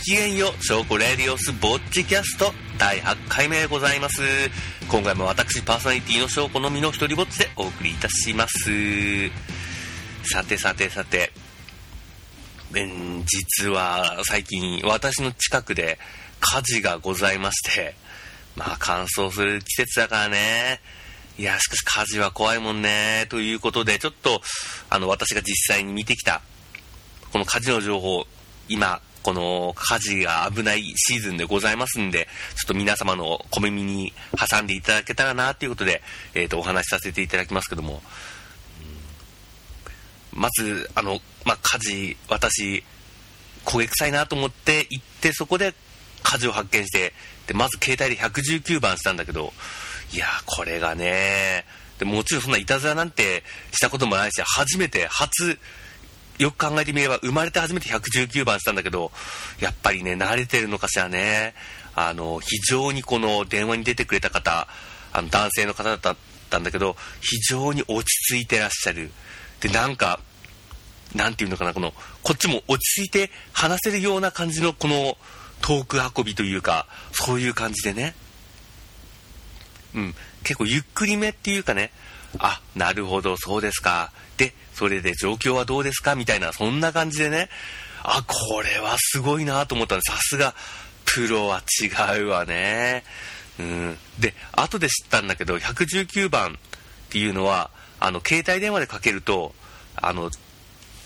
きげんよう、ショーコレディオスぼっちキャスト第8回目でございます。今回も私パーソナリティのショーコのみの一人ぼっちでお送りいたします。さてさてさて、うん実は最近私の近くで火事がございまして、まあ乾燥する季節だからね。いや、しかし火事は怖いもんね。ということで、ちょっと、あの、私が実際に見てきた、この火事の情報、今、この火事が危ないシーズンでございますんで、ちょっと皆様の小耳に挟んでいただけたらなということで、えっ、と、お話しさせていただきますけども、まず、あの、まあ、火事、私、焦げ臭いなと思って行って、そこで火事を発見して、で、まず携帯で119番したんだけど、いや、これがね、でもちろんそんないたずらなんてしたこともないし、初めて、初、よく考えてみれば、生まれて初めて119番したんだけど、やっぱりね、慣れてるのかしらね。あの、非常にこの電話に出てくれた方、あの、男性の方だったんだけど、非常に落ち着いてらっしゃる。で、なんか、なんていうのかな、この、こっちも落ち着いて話せるような感じの、この、トーク運びというか、そういう感じでね。うん、結構ゆっくりめっていうかね、あ、なるほど、そうですか。で、それで状況はどうですか？みたいな、そんな感じでね、あ、これはすごいなと思ったら、さすが、プロは違うわね。うん。で、後で知ったんだけど、119番っていうのは、あの、携帯電話でかけると、あの、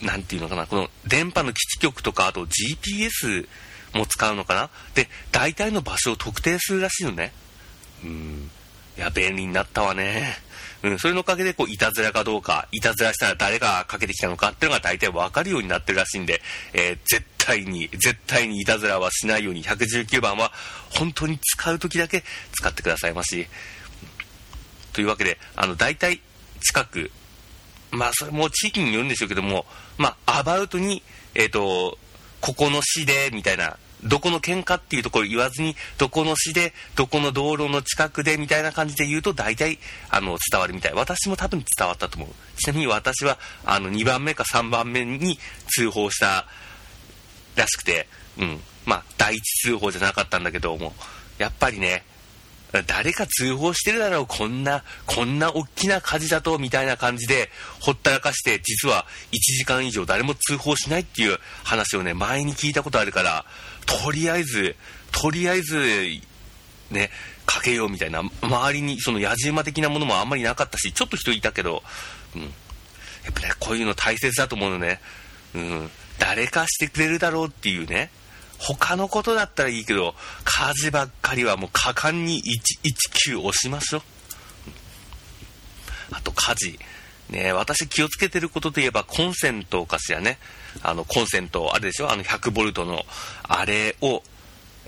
なんていうのかな、この電波の基地局とか、あと GPS も使うのかな？で、大体の場所を特定するらしいのね。うん。いや、便利になったわね。うん、それのおかげで、こう、いたずらかどうか、いたずらしたら誰がかけてきたのかっていうのが大体わかるようになってるらしいんで、えー絶対に、絶対にいたずらはしないように、119番は本当に使う時だけ使ってくださいまし。というわけで、あの、大体近く、まあ、それも地域によるんでしょうけども、まあ、アバウトに、えっ、と、ここの市で、みたいな、どこの県かっていうところ言わずに、どこの市で、どこの道路の近くで、みたいな感じで言うと、大体、あの、伝わるみたい。私も多分伝わったと思う。ちなみに私は、あの、2番目か3番目に通報したらしくて、うん。まあ、第一通報じゃなかったんだけども、やっぱりね、誰か通報してるだろう、こんな、こんな大きな火事だと、みたいな感じで、ほったらかして、実は1時間以上誰も通報しないっていう話をね、前に聞いたことあるから、とりあえず、とりあえず、ね、かけようみたいな、周りにその野じ馬的なものもあんまりなかったし、ちょっと人いたけど、うん。やっぱね、こういうの大切だと思うのね。うん。誰かしてくれるだろうっていうね。他のことだったらいいけど、火事ばっかりはもう果敢に119押しましょう。あと火事。ね私気をつけてることといえばコンセントかしらね。あの、コンセント、あれでしょあの100ボルトの、あれを、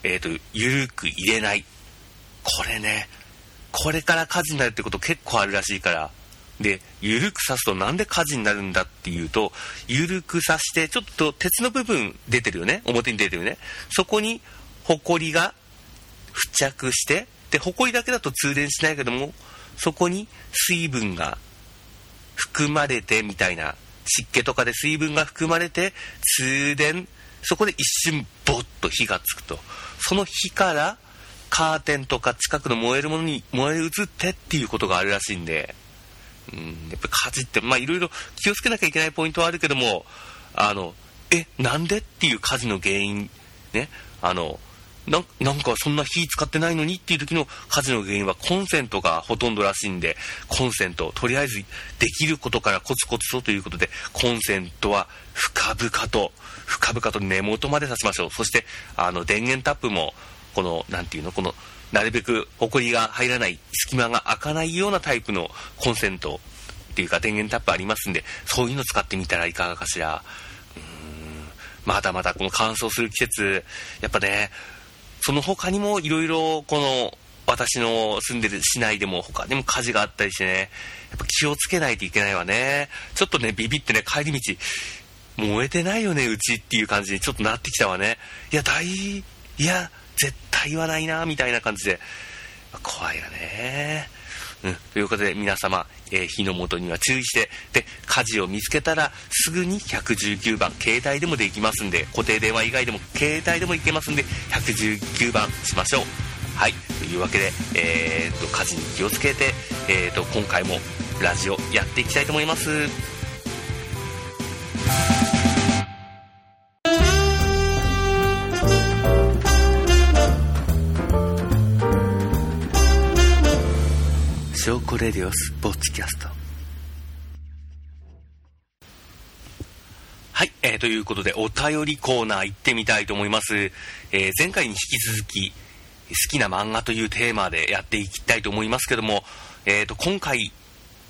えっ、と、ゆるく入れない。これね、これから火事になるってこと結構あるらしいから。で、ゆるく刺すとなんで火事になるんだっていうと、ゆるく刺して、ちょっと鉄の部分出てるよね。表に出てるよね。そこに、ホコリが付着して、で、ホコリだけだと通電しないけども、そこに水分が含まれてみたいな、湿気とかで水分が含まれて、通電、そこで一瞬ボッと火がつくと。その火から、カーテンとか近くの燃えるものに燃え移ってっていうことがあるらしいんで、うん、やっぱ火事って、まあいろいろ気をつけなきゃいけないポイントはあるけども、あの、え、なんでっていう火事の原因、ね、あの、なんなんかそんな火使ってないのにっていう時の火事の原因はコンセントがほとんどらしいんで、コンセント、とりあえずできることからコツコツとということで、コンセントは深々と、深々と根元まで刺しましょう。そして、あの、電源タップも、この、なんていうの、この、なるべく埃が入らない、隙間が開かないようなタイプのコンセントっていうか電源タップありますんで、そういうの使ってみたらいかがかしら。うーんまだまだこの乾燥する季節、やっぱね、その他にもいろいろこの私の住んでる市内でも他にも火事があったりしてね、やっぱ気をつけないといけないわね。ちょっとね、ビビってね、帰り道、燃えてないよね、うちっていう感じにちょっとなってきたわね。いや、大、いや、絶対言わないな、みたいな感じで。怖いよね。うん、ということで皆様、えー、火の元には注意して、で、火事を見つけたらすぐに119番、携帯でもできますんで、固定電話以外でも携帯でも行けますんで、119番しましょう。はい、というわけで、えーと、火事に気をつけて、えーと、今回もラジオやっていきたいと思います。レディオスポッチキャストはい、えー、ということでお便りコーナー行ってみたいと思います、えー、前回に引き続き好きな漫画というテーマでやっていきたいと思います。けども、えーと、今回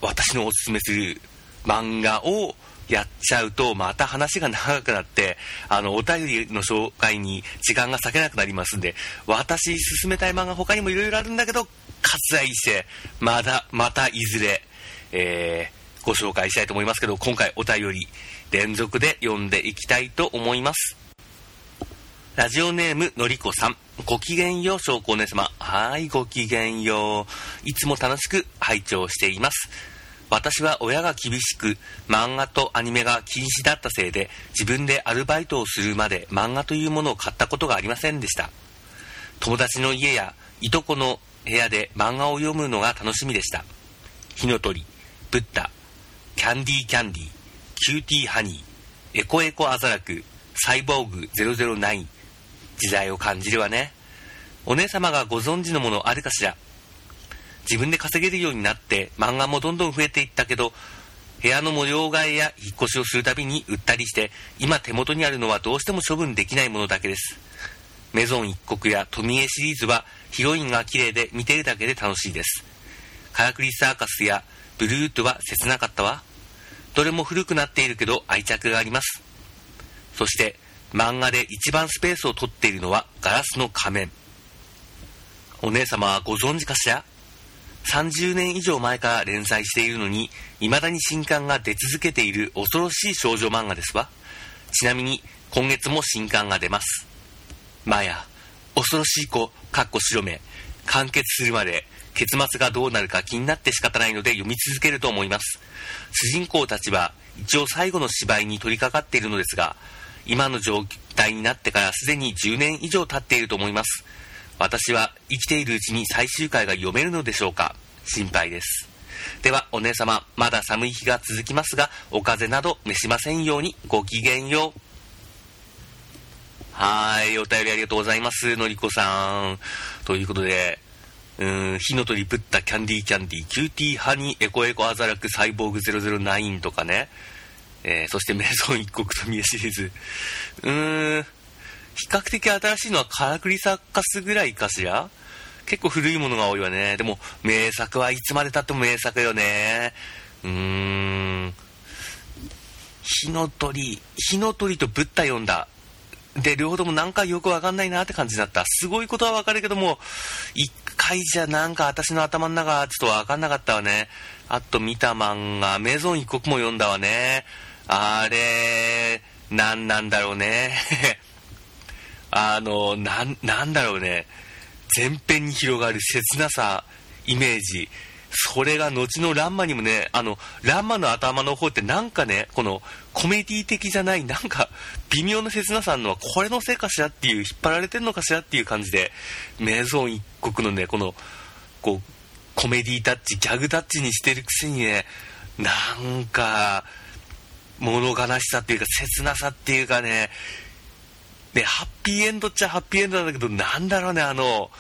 私のおす。す。めす。る漫画をやっちゃうとまた話が長くなってあのお便りの紹介に時間が割けなくなります。んで私進めたい漫画他にもいろいろあるんだけど割愛して、まだ、またいずれ、えー、ご紹介したいと思いますけど、今回お便り連続で読んでいきたいと思います。ラジオネームのりこさん。ごきげんよう、証拠お姉様。はい、ごきげんよう。いつも楽しく拝聴しています。私は親が厳しく漫画とアニメが禁止だったせいで自分でアルバイトをするまで漫画というものを買ったことがありませんでした友達の家やいとこの部屋で漫画を読むのが楽しみでした。火の鳥ブッダキャンディーキャンディーキューティーハニーエコエコアザラクサイボーグ009時代を感じるわね。お姉様がご存知のものあるかしら？自分で稼げるようになって漫画もどんどん増えていったけど部屋の模様替えや引っ越しをするたびに売ったりして今手元にあるのはどうしても処分できないものだけです。メゾン一国や富江シリーズはヒロインが綺麗で見てるだけで楽しいです。カラクリサーカスやブルートは切なかったわ。どれも古くなっているけど愛着があります。そして漫画で一番スペースを取っているのはガラスの仮面。お姉様はご存知かしら ?30 年以上前から連載しているのに、未だに新刊が出続けている恐ろしい少女漫画ですわ。ちなみに今月も新刊が出ます。マヤ、恐ろしい子、かっこ白目、完結するまで、結末がどうなるか気になって仕方ないので読み続けると思います。主人公たちは一応最後の芝居に取り掛かっているのですが、今の状態になってからすでに10年以上経っていると思います。私は生きているうちに最終回が読めるのでしょうか？心配です。では、お姉様、まだ寒い日が続きますが、お風邪など召しませんようにごきげんよう。はい、お便りありがとうございます、のりこさん。ということで、うん、火の鳥ぶったキャンディーキャンディー、キューティーハニーエコエコアザラクサイボーグ009とかね、えー、そしてメゾン一国と見えシリーズ。うーん、比較的新しいのはカラクリサッカスぐらいかしら？結構古いものが多いわね。でも、名作はいつまでたっても名作よね。うーん。火の鳥、火の鳥とブッダ読んだ。で、両方ともなんかよくわかんないなって感じだった。すごいことはわかるけども、一回じゃなんか私の頭の中ちょっとわかんなかったわね。あと見た漫画、メゾン一国も読んだわね。あれ、なんなんだろうね。あの、なん、なんだろうね。前編に広がる切なさ、イメージ。それが後のランマにもね、あの、ランマの頭の方ってなんかね、このコメディ的じゃない、なんか微妙な切なさんのはこれのせいかしらっていう、引っ張られてんのかしらっていう感じで、メゾン一国のね、この、こう、コメディタッチ、ギャグタッチにしてるくせにね、なんか、物悲しさっていうか、切なさっていうかね、ね、ハッピーエンドっちゃハッピーエンドなんだけど、なんだろうね、あの、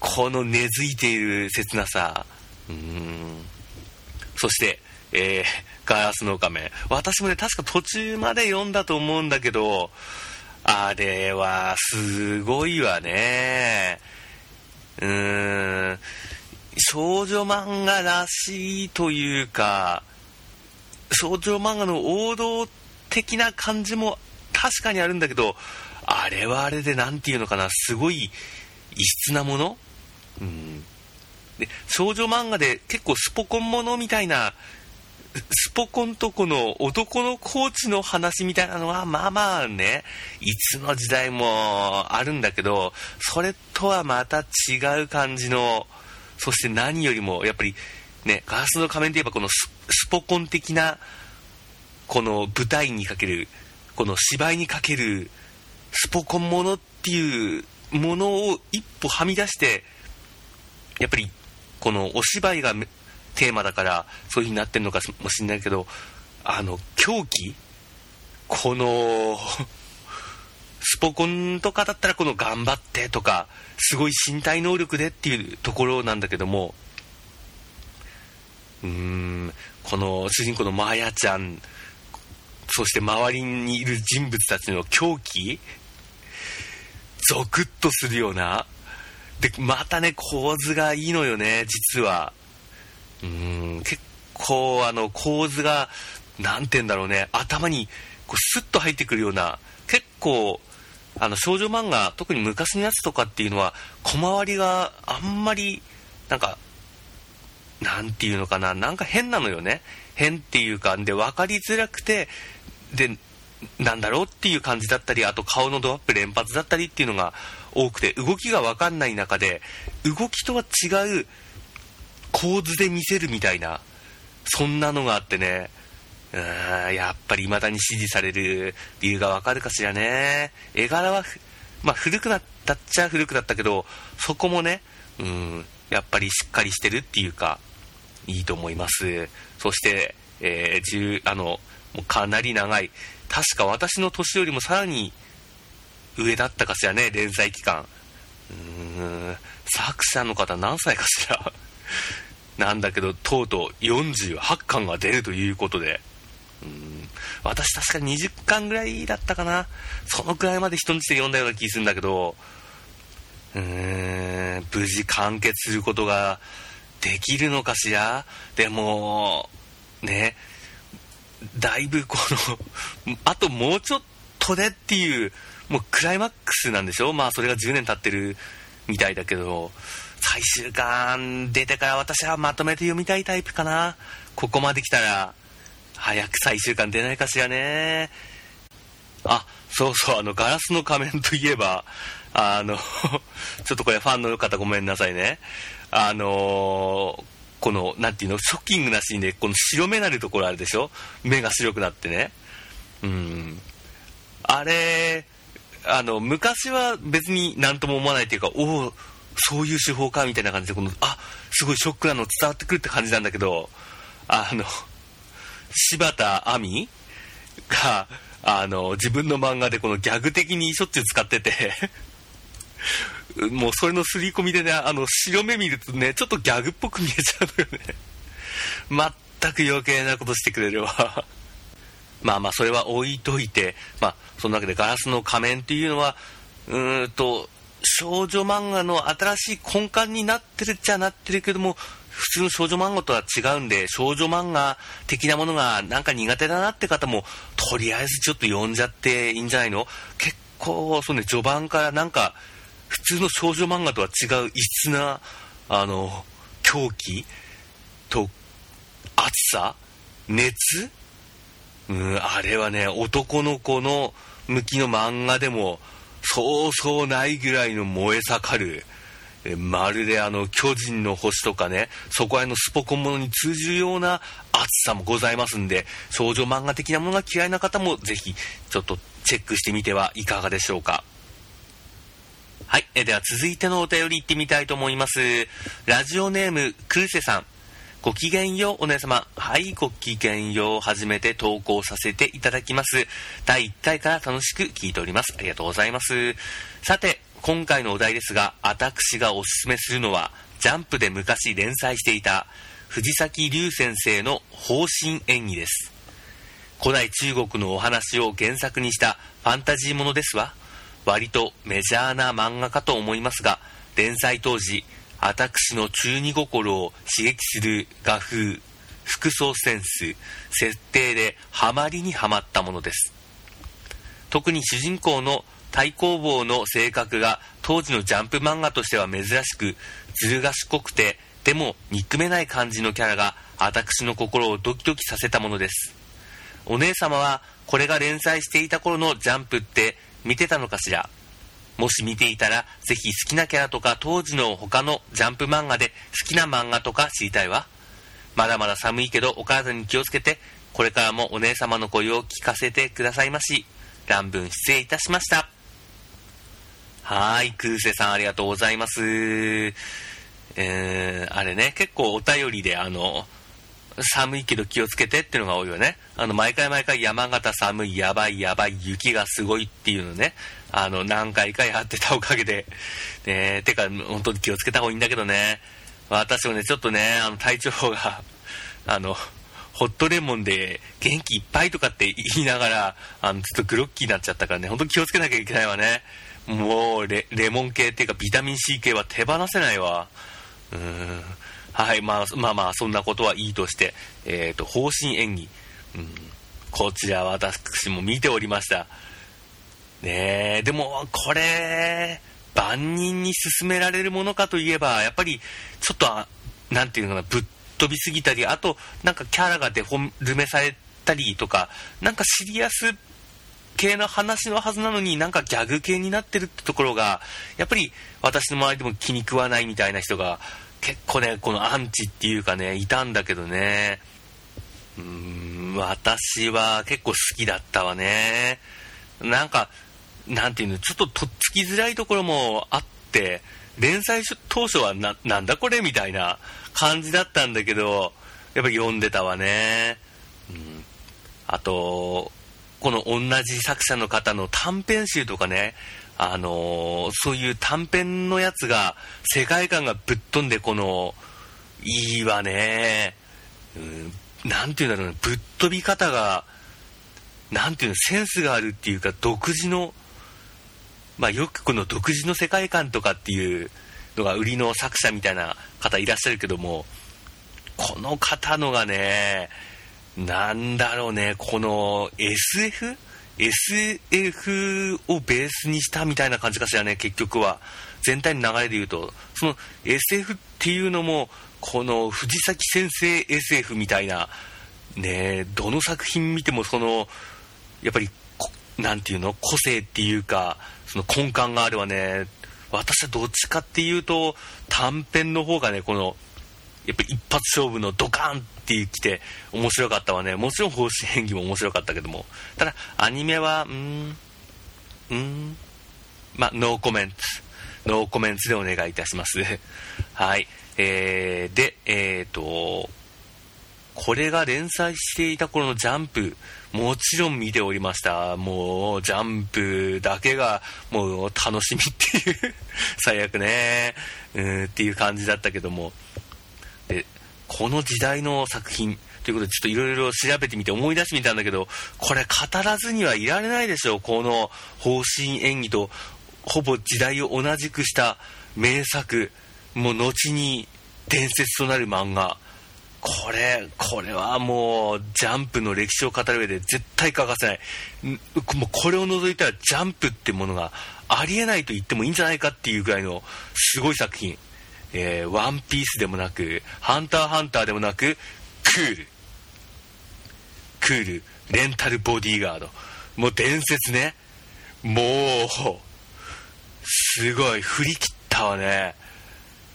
この根付いている切なさ。うんそして、えー、ガラスの仮面。私もね、確か途中まで読んだと思うんだけど、あれはすごいわね。うーん、少女漫画らしいというか、少女漫画の王道的な感じも確かにあるんだけど、あれはあれで何て言うのかな、すごい異質なもの？うん。で少女漫画で結構スポコンものみたいなスポコンとこの男のコーチの話みたいなのはまあまあねいつの時代もあるんだけどそれとはまた違う感じのそして何よりもやっぱりねガラスの仮面といえばこのスポコン的なこの舞台にかけるこの芝居にかけるスポコンものっていうものを一歩はみ出してやっぱりこのお芝居がテーマだからそういう風になってるのかもしれないけどあの狂気？このスポコンとかだったらこの頑張ってとかすごい身体能力でっていうところなんだけどもうーんこの主人公のマーヤちゃんそして周りにいる人物たちの狂気？ゾクッとするようなでまたね構図がいいのよね実は。うん結構あの構図が何て言うんだろうね頭にこうスッと入ってくるような結構あの少女漫画特に昔のやつとかっていうのは小回りがあんまりなんかなんていうのかななんか変なのよね。変っていうかで分かりづらくてでなんだろうっていう感じだったりあと顔のドアップ連発だったりっていうのが多くて動きが分かんない中で動きとは違う構図で見せるみたいなそんなのがあってね。うんやっぱり未だに支持される理由がわかるかしらね。絵柄は、まあ、古くなったっちゃ古くなったけどそこもねうんやっぱりしっかりしてるっていうかいいと思います。そして、えー、あのもうかなり長い。確か私の年よりもさらに上だったかしらね連載期間。うーん。作者の方何歳かしら。なんだけどとうとう48巻が出るということで。うん。私確か20巻ぐらいだったかな。そのくらいまで人んちで読んだような気するんだけど。うーん。無事完結することができるのかしら。でもね。だいぶこのあともうちょっとでっていうもうクライマックスなんでしょ？まあそれが10年経ってるみたいだけど最終巻出てから私はまとめて読みたいタイプかな。ここまで来たら早く最終巻出ないかしらね。あそうそうあのガラスの仮面といえばあの ちょっとこれファンの方ごめんなさいね。あのこの何ていうの？ショッキングなシーンでこの白目なるところあるでしょ？目が白くなってね。うん。あれあの昔は別に何とも思わないっていうかおおそういう手法かみたいな感じでこのあすごいショックなの伝わってくるって感じなんだけどあの柴田亜美があの自分の漫画でこのギャグ的にしょっちゅう使ってて もうそれの刷り込みでねあの白目見るとねちょっとギャグっぽく見えちゃうのよね。全く余計なことしてくれるわ。まあまあそれは置いといてまあそんなわけでガラスの仮面っていうのはうーんと少女漫画の新しい根幹になってるっちゃなってるけども普通の少女漫画とは違うんで少女漫画的なものがなんか苦手だなって方もとりあえずちょっと読んじゃっていいんじゃないの？結構そうね序盤からなんか普通の少女漫画とは違う異質なあの狂気と熱さ？熱？うんあれはね男の子の向きの漫画でもそうそうないぐらいの燃え盛るえまるであの巨人の星とかねそこら辺のスポコンものに通じるような熱さもございますんで少女漫画的なものが嫌いな方もぜひちょっとチェックしてみてはいかがでしょうかはい。えでは続いてのお便り行ってみたいと思います。ラジオネーム、クルセさん。ごきげんよう、お姉様。はい、ごきげんよう。初めて投稿させていただきます。第1回から楽しく聞いております。ありがとうございます。さて、今回のお題ですが、私がおすすめするのは、ジャンプで昔連載していた、藤崎龍先生の方針演技です。古代中国のお話を原作にしたファンタジーものですわ。割とメジャーな漫画かと思いますが、連載当時、私の中二心を刺激する画風、服装センス、設定でハマりにはまったものです。特に主人公の太公望の性格が当時のジャンプ漫画としては珍しく、ずる賢くて、でも憎めない感じのキャラが私の心をドキドキさせたものです。お姉様はこれが連載していた頃のジャンプって見てたのかしら？もし見ていたら、ぜひ好きなキャラとか当時の他のジャンプ漫画で好きな漫画とか知りたいわ。まだまだ寒いけどお体に気をつけて、これからもお姉様の声を聞かせてくださいまし。乱文失礼いたしました。はい、空瀬さんありがとうございます。えー、あれね、結構お便りであの、寒いけど気をつけてっていうのが多いよね。あの、毎回毎回山形寒い、やばい、やばい、雪がすごいっていうのね、あの、何回かやってたおかげで、ね、てか、本当に気をつけた方がいいんだけどね、私もね、ちょっとね、あの、体調が、あの、ホットレモンで元気いっぱいとかって言いながら、あの、ちょっとグロッキーになっちゃったからね、本当に気をつけなきゃいけないわね。もうレ、レモン系っていうかビタミン C 系は手放せないわ。うーん。はい、まあ、まあまあ、そんなことはいいとして、えっ、ー、と、方針演技。うん。こちら私も見ておりました。ねえ、でも、これ、万人に勧められるものかといえば、やっぱり、ちょっと、なんていうのかな、ぶっ飛びすぎたり、あと、なんかキャラがデフォルメされたりとか、なんかシリアス系の話のはずなのになんかギャグ系になってるってところが、やっぱり私の周りでも気に食わないみたいな人が、結構ね、このアンチっていうかね、いたんだけどね。うーん、私は結構好きだったわね。なんか、なんていうの、ちょっととっつきづらいところもあって、連載当初はな、なんだこれみたいな感じだったんだけど、やっぱり読んでたわね。うん。あと、この同じ作者の方の短編集とかね、あのー、そういう短編のやつが、世界観がぶっ飛んで、この、いいわね。うん、なんていうんだろうね、ぶっ飛び方が、なんていうの、センスがあるっていうか、独自の、まあ、よくこの独自の世界観とかっていうのが売りの作者みたいな方いらっしゃるけども、この方のがね、なんだろうね、この SF? SF をベースにしたみたいな感じかしらね、結局は。全体の流れで言うと、その SF っていうのも、この藤崎先生 SF みたいな、ね、どの作品見てもその、やっぱり、なんていうの、個性っていうか、その根幹があるわね。私はどっちかっていうと、短編の方がね、この、やっぱ一発勝負のドカンってきて面白かったわね。もちろん方針演技も面白かったけども。ただ、アニメは、うん、うん、まノーコメント。ノーコメントでお願いいたします。はい。えー、で、えーと、これが連載していた頃のジャンプ、もちろん見ておりました。もう、ジャンプだけが、もう楽しみっていう 最悪ね、うん、っていう感じだったけども、この時代の作品、ということで、ちょっといろいろ調べてみて思い出してみたんだけど、これ語らずにはいられないでしょう。この方針演技と、ほぼ時代を同じくした名作、もう後に伝説となる漫画。これ、これはもう、ジャンプの歴史を語る上で絶対欠かせない。もうこれを除いたら、ジャンプってものがありえないと言ってもいいんじゃないかっていうぐらいのすごい作品。えー、ワンピースでもなく、ハンターハンターでもなく、クール。クール、レンタルボディーガード。もう伝説ね。もう、すごい、振り切ったわね。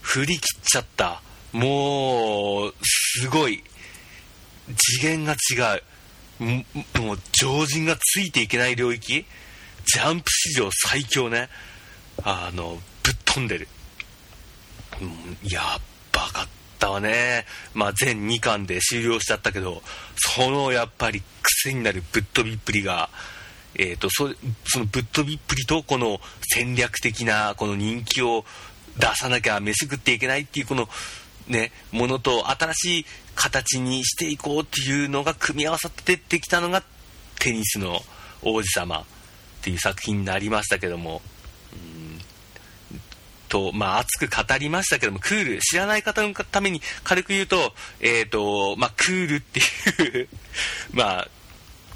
振り切っちゃった。もう、すごい。次元が違う。もう、常人がついていけない領域ジャンプ史上最強ね。あの、ぶっ飛んでる。うんやっばかったわね。まあ、全2巻で終了しちゃったけど、そのやっぱり癖になるぶっ飛びっぷりが、えーと、そそのぶっ飛びっぷりとこの戦略的なこの人気を出さなきゃ飯食っていけないっていうこのね、ものと新しい形にしていこうっていうのが組み合わさってできたのがテニスの王子様っていう作品になりましたけども、と、まあ、熱く語りましたけども、クール、知らない方のために軽く言うと、えっ、ー、と、まあ、クールっていう まあ、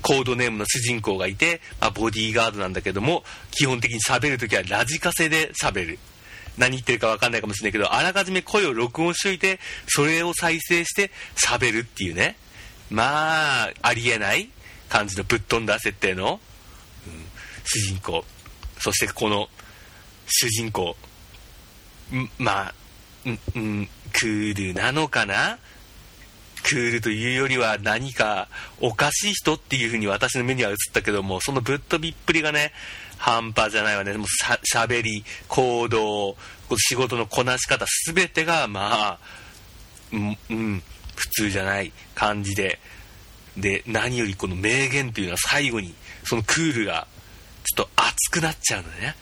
コードネームの主人公がいて、まあ、ボディーガードなんだけども、基本的に喋るときはラジカセで喋る。何言ってるか分かんないかもしれないけど、あらかじめ声を録音しといて、それを再生して喋るっていうね。まあ、ありえない感じのぶっ飛んだ設定の、うん、主人公。そしてこの、主人公まあんんクールなのかな？クールというよりは何かおかしい人っていう風に私の目には映ったけどもそのぶっ飛びっぷりがね半端じゃないわね。もうしゃべり行動仕事のこなし方全てがまあうん、普通じゃない感じで。で何よりこの名言っていうのは最後にそのクールがちょっと熱くなっちゃうのね。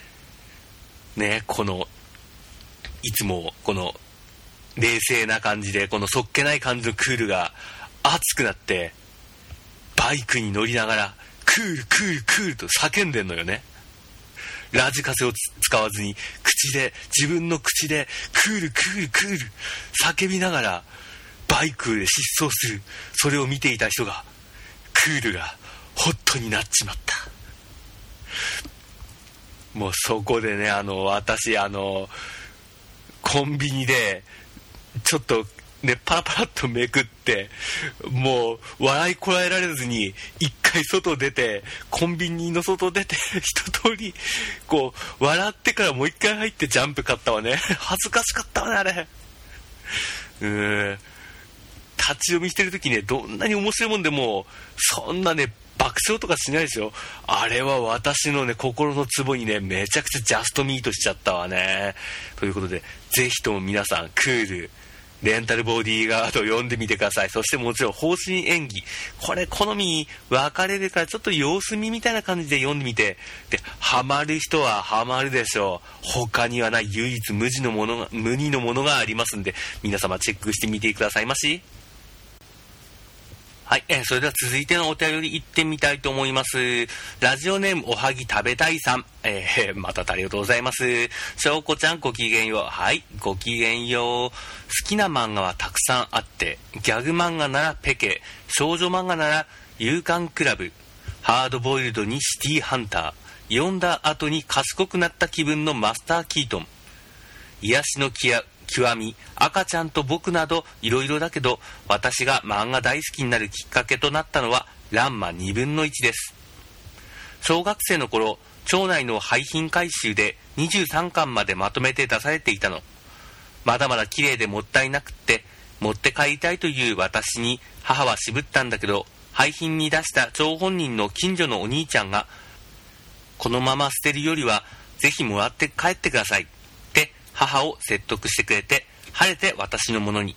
ねこのいつもこの冷静な感じでこのそっけない感じのクールが熱くなってバイクに乗りながらクールクールクールと叫んでんのよね。ラジカセを使わずに口で自分の口でクールクールクール叫びながらバイクで疾走するそれを見ていた人がクールがホットになっちまった。もうそこでねあの私あのコンビニでちょっとね、パラパラっとめくって、もう、笑いこらえられずに、一回外出て、コンビニの外出て、一通り、こう、笑ってからもう一回入ってジャンプ買ったわね。恥ずかしかったわね、あれ。うーん。立ち読みしてる時ね、どんなに面白いもんでも、そんなね、爆笑とかしないですよ。あれは私のね、心のツボにね、めちゃくちゃジャストミートしちゃったわね。ということで、ぜひとも皆さん、クール、レンタルボディーガードを読んでみてください。そしてもちろん方針演技。これ好み分かれるからちょっと様子見みたいな感じで読んでみて。で、ハマる人はハマるでしょう。他にはない唯一無二のものが、無二のものがありますんで、皆様チェックしてみてくださいまし。はい、えー、それでは続いてのお便り行ってみたいと思います。ラジオネームおはぎ食べたいさん。えー、またありがとうございます。しょうこちゃんごきげんよう。はい、ごきげんよう。好きな漫画はたくさんあって、ギャグ漫画ならペケ、少女漫画なら勇敢クラブ、ハードボイルドにシティハンター、読んだ後に賢くなった気分のマスター・キートン、癒しのきや極み、赤ちゃんと僕などいろいろだけど、私が漫画大好きになるきっかけとなったのは、ランマ2分の1です。小学生の頃、町内の廃品回収で23巻までまとめて出されていたの。まだまだ綺麗でもったいなくって、持って帰りたいという私に母は渋ったんだけど、廃品に出した張本人の近所のお兄ちゃんが、このまま捨てるよりは、ぜひもらって帰ってください。母を説得してくれて、晴れて私のものに。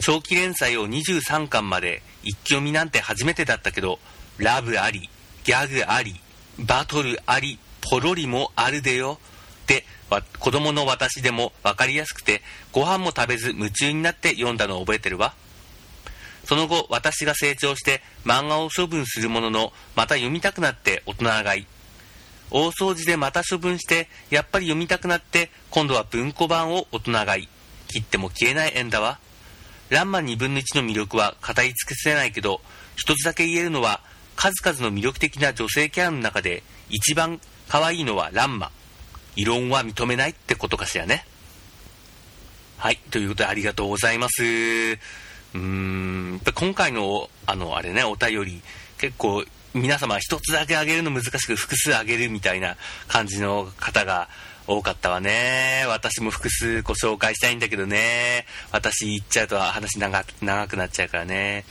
長期連載を23巻まで一気読みなんて初めてだったけど、ラブあり、ギャグあり、バトルあり、ポロリもあるでよ。って子供の私でも分かりやすくてご飯も食べず夢中になって読んだのを覚えてるわその後私が成長して漫画を処分するもののまた読みたくなって大人買い大掃除でまた処分して、やっぱり読みたくなって、今度は文庫版を大人買い。切っても消えない縁だわ。ランマ2分の1の魅力は語り尽くせないけど、一つだけ言えるのは、数々の魅力的な女性キャラの中で、一番可愛いのはランマ。異論は認めないってことかしらね。はい。ということでありがとうございます。うーん、今回の、あの、あれね、お便り、結構皆様一つだけあげるの難しく複数あげるみたいな感じの方が多かったわね。私も複数ご紹介したいんだけどね。私言っちゃうと話長長くなっちゃうからね。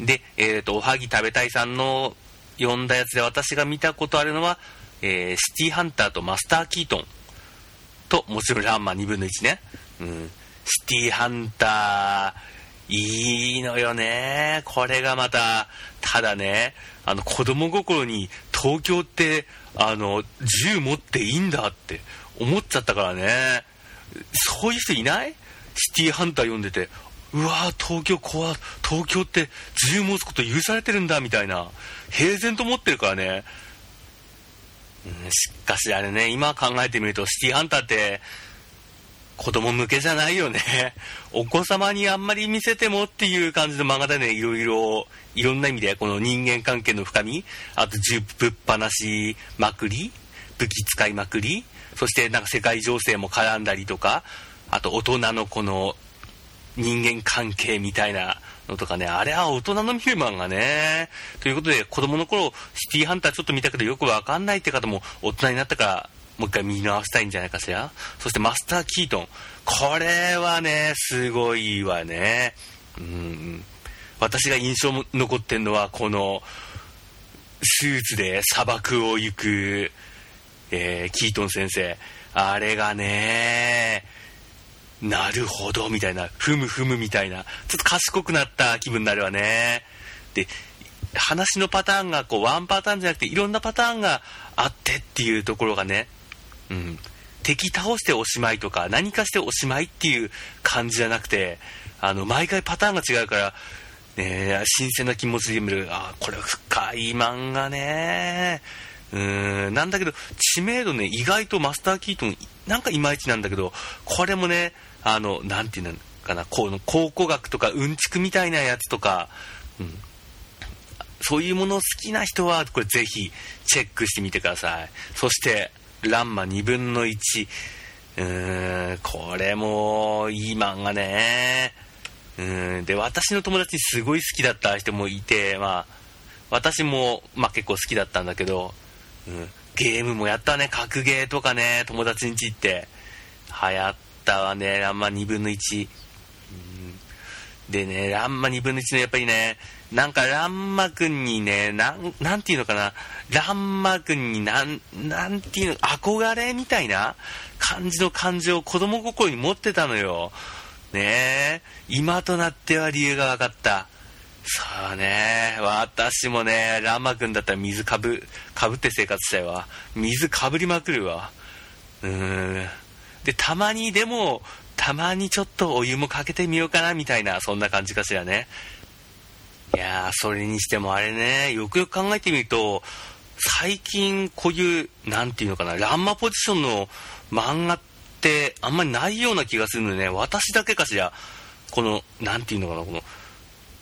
で、えっ、ー、と、おはぎ食べたいさんの読んだやつで私が見たことあるのは、えー、シティハンターとマスター・キートンと、もちろんランマ2分の1ね。うん。シティハンター、いいのよね。これがまた、ただね、あの子供心に東京ってあの銃持っていいんだって思っちゃったからね。そういう人いない？シティーハンター読んでて、うわー東京怖東京って銃持つこと許されてるんだみたいな平然と思ってるからね、うん、しかしあれね今考えてみるとシティーハンターって子供向けじゃないよね。お子様にあんまり見せてもっていう感じの漫画だね。いろいろ、いろんな意味で、この人間関係の深み、あと銃ぶっ放しまくり、武器使いまくり、そしてなんか世界情勢も絡んだりとか、あと大人のこの人間関係みたいなのとかね、あれは大人の見る漫画ね。ということで、子供の頃、シティハンターちょっと見たけどよくわかんないって方も大人になったからもう一回見直したいんじゃないかしら？そしてマスター・キートン。これはね、すごいわね。うん。私が印象も残ってんのは、この、スーツで砂漠を行く、えー、キートン先生。あれがね、なるほど、みたいな、ふむふむみたいな、ちょっと賢くなった気分になるわね。で、話のパターンがこうワンパターンじゃなくていろんなパターンがあってっていうところがね、うん、敵倒しておしまいとか何かしておしまいっていう感じじゃなくてあの毎回パターンが違うから、ね、新鮮な気持ちで見る。あこれは深い漫画ね。うん。なんだけど知名度ね意外とマスター・キートンなんかいまいちなんだけどこれもねあのなんていうのかなこの考古学とかうんちくみたいなやつとか、うん、そういうものを好きな人は、これぜひチェックしてみてください。そして、ランマ2分の1。うーん、これもいい漫画ね。うん、で、私の友達すごい好きだった人もいて、まあ、私も、まあ、結構好きだったんだけど、うん、ゲームもやったね、格ゲーとかね、友達ん家行って、流行ったわね、ランマ2分の1。でね、ランマ2分の1のやっぱりね、なんかランマくんにね、なん、なんていうのかな、ランマくんになん、なんていうの、憧れみたいな感じの感情を子供心に持ってたのよ。ねえ、今となっては理由が分かった。そうね、私もね、ランマくんだったら水かぶ、かぶって生活したいわ。水かぶりまくるわ。うーん。で、たまにでも、たまにちょっとお湯もかけてみようかなみたいな、そんな感じかしらね。いやー、それにしてもあれね、よくよく考えてみると、最近こういう、なんていうのかな、ランマポジションの漫画ってあんまりないような気がするのでね、私だけかしら、この、なんていうのかな、この、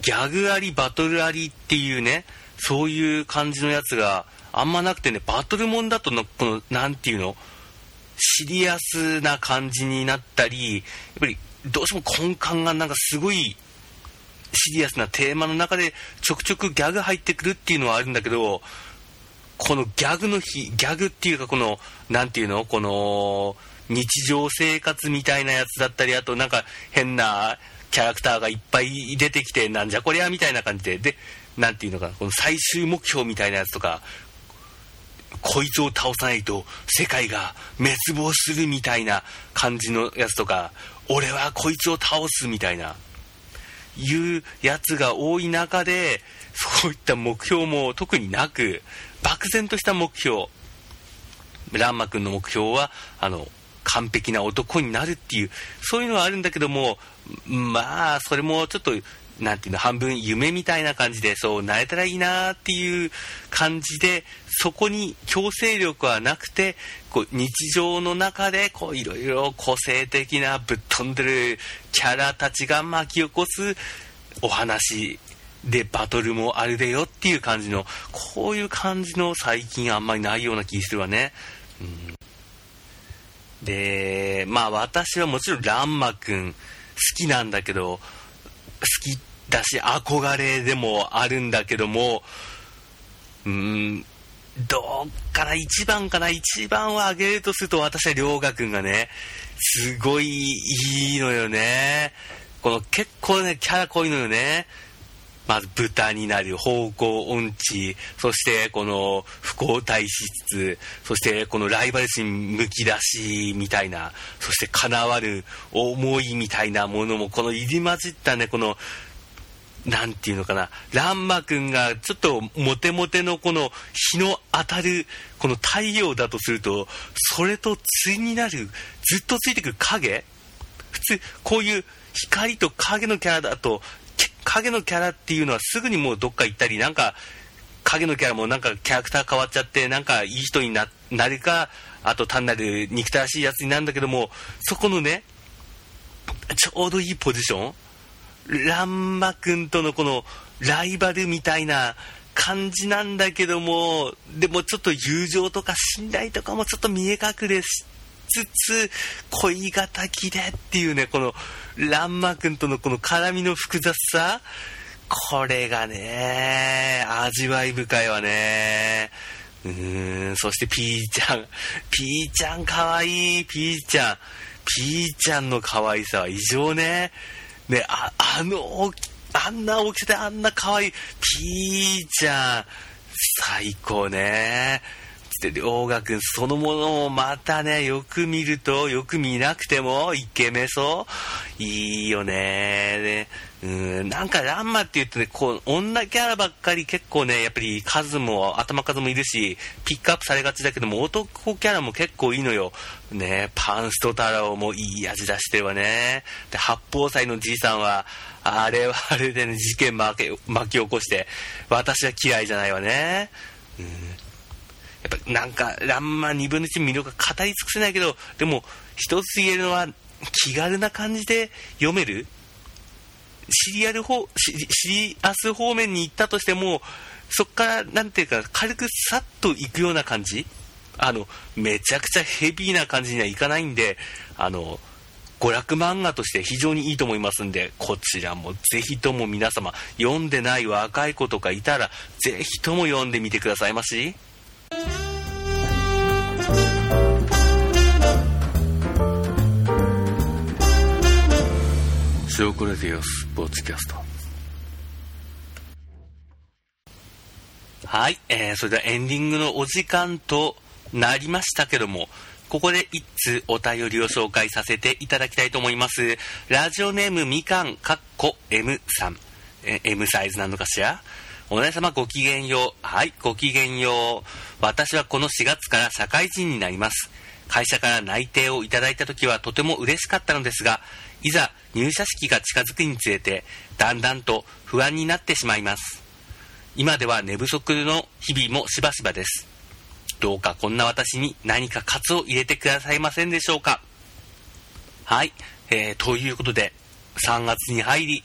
ギャグあり、バトルありっていうね、そういう感じのやつがあんまなくてね、バトルもんだとの、この、なんていうの、シリアスな感じになったり、やっぱりどうしても根幹がなんかすごいシリアスなテーマの中でちょくちょくギャグ入ってくるっていうのはあるんだけど、このギャグの日、ギャグっていうかこの、なんていうの？この、日常生活みたいなやつだったり、あとなんか変なキャラクターがいっぱい出てきて、なんじゃこりゃみたいな感じで、で、なんていうのかな、この最終目標みたいなやつとか、こいつを倒さないと世界が滅亡するみたいな感じのやつとか、俺はこいつを倒すみたいな、いうやつが多い中で、そういった目標も特になく、漠然とした目標、ランマ君の目標は、あの、完璧な男になるっていう、そういうのはあるんだけども、まあ、それもちょっとなんていうの、半分夢みたいな感じで、そうなれたらいいなっていう感じで、そこに強制力はなくて、こう日常の中で、こういろいろ個性的なぶっ飛んでるキャラたちが巻き起こすお話でバトルもあるでよっていう感じの、こういう感じの最近あんまりないような気するわね。うん、で、まあ私はもちろんランマくん好きなんだけど、好きだし憧れでもあるんだけどもうーんどっから1番かな？1番を上げるとすると私は涼河君がねすごいいいのよね。この結構ねキャラ濃いのよね。まず豚になる方向音痴そしてこの不幸体質そしてこのライバル心むき出しみたいなそして叶わる思いみたいなものもこの入り混じったねこのなんていうのかな、ランマくんがちょっとモテモテのこの日の当たるこの太陽だとすると、それと対になる、ずっとついてくる影。普通、こういう光と影のキャラだと、影のキャラっていうのはすぐにもうどっか行ったり、なんか、影のキャラもなんかキャラクター変わっちゃって、なんかいい人になるか、あと単なる憎たらしいやつになるんだけども、そこのね、ちょうどいいポジションランマ君とのこのライバルみたいな感じなんだけども、でもちょっと友情とか信頼とかもちょっと見え隠れしつつ、恋敵でっていうね、このランマ君とのこの絡みの複雑さ、これがね、味わい深いわね。うーん、そしてピーちゃん。ピーちゃんかわいい、ピーちゃん。ピーちゃんの可愛さは異常ね。ね、あ、あの、あんな大きさであんな可愛い、ピーちゃん。最高ね。で、りょうがくんそのものもまたね、よく見ると、よく見なくても、イケメソ？いいよね。うん、なんかランマって言うとね、こう、女キャラばっかり結構ね、やっぱり数も、頭数もいるし、ピックアップされがちだけども、男キャラも結構いいのよ。ね、パンスト太郎もいい味出してるわね。で、八宝菜のじいさんは、あれはあれでね、事件巻き巻き起こして、私は嫌いじゃないわね。うんやっぱなんか、ランマ2分の1魅力が語り尽くせないけど、でも、一つ言えるのは、気軽な感じで読める？シリアル方、シリアス方面に行ったとしても、そこから、なんていうか、軽くさっと行くような感じ？あの、めちゃくちゃヘビーな感じにはいかないんで、あの、娯楽漫画として非常にいいと思いますんで、こちらもぜひとも皆様、読んでない若い子とかいたら、ぜひとも読んでみてくださいまし。白黒ディオスポーツキャストはい、えー、それではエンディングのお時間となりましたけどもここで一通お便りを紹介させていただきたいと思いますラジオネームみかんかっこ M さん、え M サイズなのかしら？お姉様ごきげんよう。はい、ごきげんよう。私はこの4月から社会人になります。会社から内定をいただいた時はとても嬉しかったのですが、いざ入社式が近づくにつれてだんだんと不安になってしまいます。今では寝不足の日々もしばしばです。どうかこんな私に何か喝を入れてくださいませんでしょうか。はい、えー、ということで3月に入り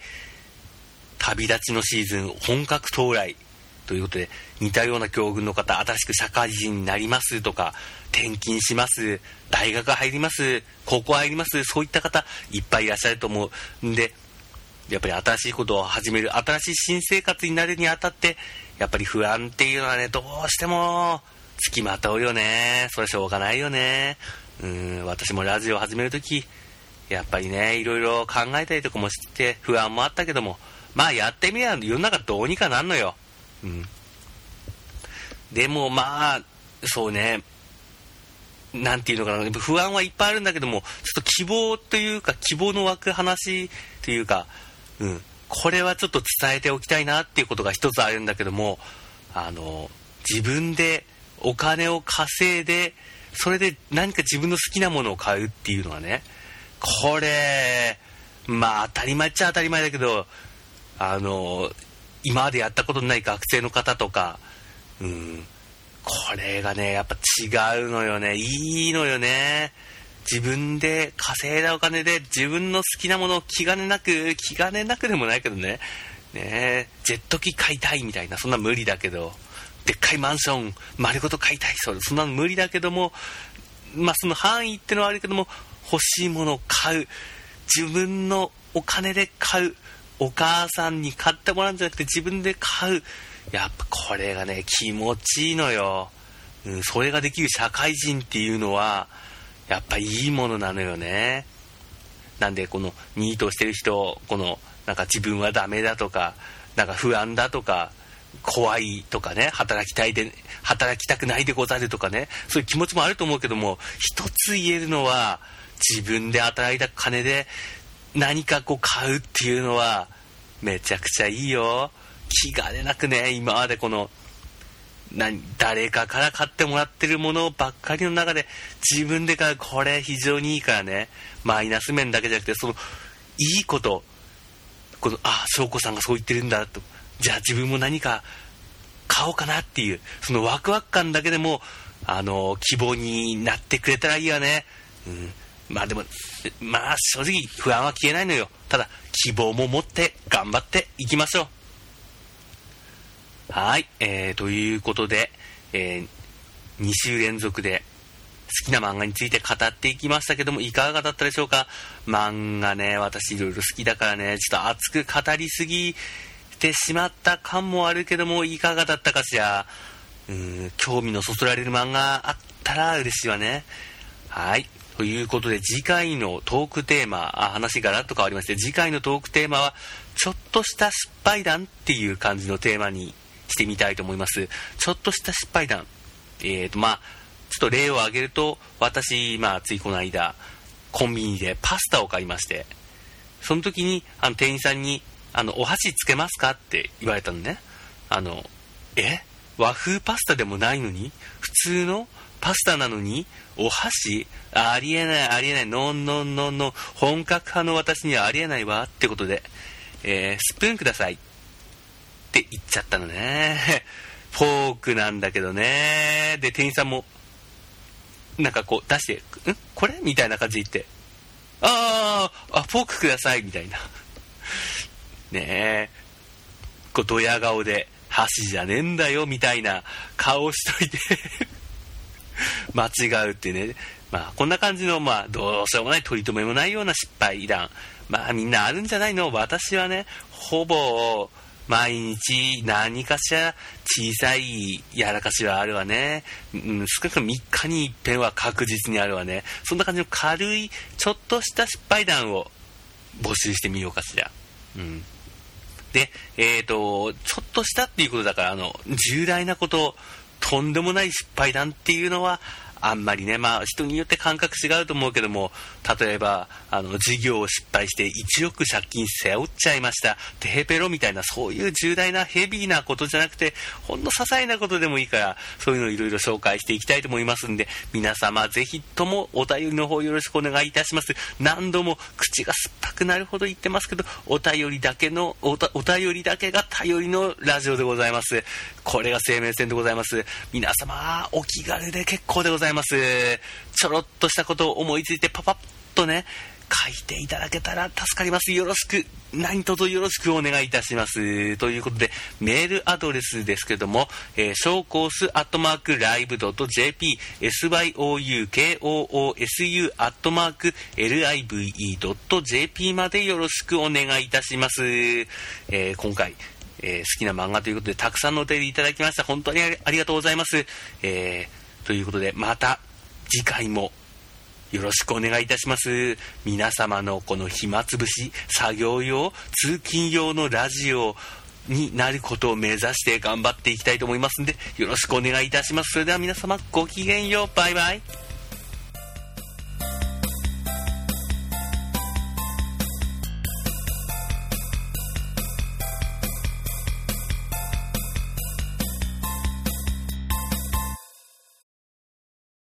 旅立ちのシーズン本格到来。ということで似たような境遇の方新しく社会人になりますとか転勤します大学入ります高校入りますそういった方いっぱいいらっしゃると思うんでやっぱり新しいことを始める新しい新生活になるにあたってやっぱり不安っていうのはねどうしてもつきまとうよね。それしょうがないよね。うん私もラジオ始める時やっぱりねいろいろ考えたりとかもして不安もあったけどもまあやってみれば世の中どうにかなんのよ。うん。でもまあ、そうね、なんていうのかな、不安はいっぱいあるんだけども、ちょっと希望というか、希望の湧く話というか、うん、これはちょっと伝えておきたいなっていうことが一つあるんだけども、あの、自分でお金を稼いで、それで何か自分の好きなものを買うっていうのはね、これ、まあ当たり前っちゃ当たり前だけど、あの、今までやったことのない学生の方とか、うん、これがね、やっぱ違うのよね。いいのよね。自分で稼いだお金で自分の好きなものを気兼ねなく、気兼ねなくでもないけどね、ねジェット機買いたいみたいな、そんな無理だけど、でっかいマンション丸ごと買いたい、そそんなの無理だけども、まあその範囲ってのはあるけども、欲しいものを買う、自分のお金で買う、お母さんに買ってもらうんじゃなくて自分で買う。やっぱこれがね、気持ちいいのよ。うん、それができる社会人っていうのは、やっぱいいものなのよね。なんで、このニートしてる人、この、なんか自分はダメだとか、なんか不安だとか、怖いとかね、働きたいで、働きたくないでござるとかね、そういう気持ちもあると思うけども、一つ言えるのは、自分で働いた金で何かこう買うっていうのはめちゃくちゃいいよ。気兼ねなくね今までこの何誰かから買ってもらってるものばっかりの中で自分で買うこれ非常にいいからね。マイナス面だけじゃなくてそのいいこと。このあ翔子さんがそう言ってるんだ。とじゃあ自分も何か買おうかなっていう。そのワクワク感だけでもあの希望になってくれたらいいよね、うん、まあでも、まあ正直不安は消えないのよ。ただ、希望も持って頑張っていきましょう。はい、えー、ということで、えー、2週連続で好きな漫画について語っていきましたけども、いかがだったでしょうか？漫画ね、私いろいろ好きだからね、ちょっと熱く語りすぎてしまった感もあるけども、いかがだったかしら？うん興味のそそられる漫画あったら嬉しいわねはいということで次回のトークテーマあ話がらっと変わりまして次回のトークテーマはちょっとした失敗談っていう感じのテーマにしてみたいと思います。ちょっとした失敗談。えーとまあちょっと例を挙げると私まあついこの間コンビニでパスタを買いましてその時にあの店員さんにあのお箸つけますかって言われたのね。あのえ？和風パスタでもないのに？普通のパスタなのに？お箸？ありえないありえない。ノンノンノンノン本格派の私にはありえないわ。ってことで、えー、スプーンください。って言っちゃったのね。フォークなんだけどね。で店員さんもなんかこう出して「ん？これ?」みたいな感じで言って「ああフォークください」みたいな。ねえ。こうドヤ顔で箸じゃねえんだよ。みたいな顔しといて。間違うってね。まあこんな感じのまあどうしようもない取り留めもないような失敗談。まあみんなあるんじゃないの？私はねほぼ毎日何かしら小さいやらかしはあるわね、うん、少なくとも3日に一遍は確実にあるわね。そんな感じの軽いちょっとした失敗談を募集してみようかしら。うん。で、えっ、ー、と、ちょっとしたっていうことだから、あの、重大なこと、とんでもない失敗談っていうのは、あんまりね、まあ、人によって感覚違うと思うけども、例えば、あの、事業を失敗して1億借金背負っちゃいました、テヘペロみたいな、そういう重大なヘビーなことじゃなくて、ほんの些細なことでもいいから、そういうのをいろいろ紹介していきたいと思いますんで、皆様、ぜひともお便りの方よろしくお願いいたします。何度も口が酸っぱくなるほど言ってますけど、お便りだけの、お便りだけが頼りのラジオでございます。これが生命線でございます。皆様、お気軽で結構でございます。います。ちょろっとしたことを思いついてパパッとね、書いていただけたら助かります。よろしく、何卒よろしくお願いいたします。ということで、メールアドレスですけども、えー、シコースアットマークライブドット JP、syoukoosu アットマーク live.jp までよろしくお願いいたします。えー、今回、えー、好きな漫画ということで、たくさんのお手入れいただきました。本当にありがとうございます。えーということで、また次回もよろしくお願いいたします。皆様のこの暇つぶし、作業用、通勤用のラジオになることを目指して頑張っていきたいと思いますんで、よろしくお願いいたします。それでは皆様、ごきげんよう。バイバイ。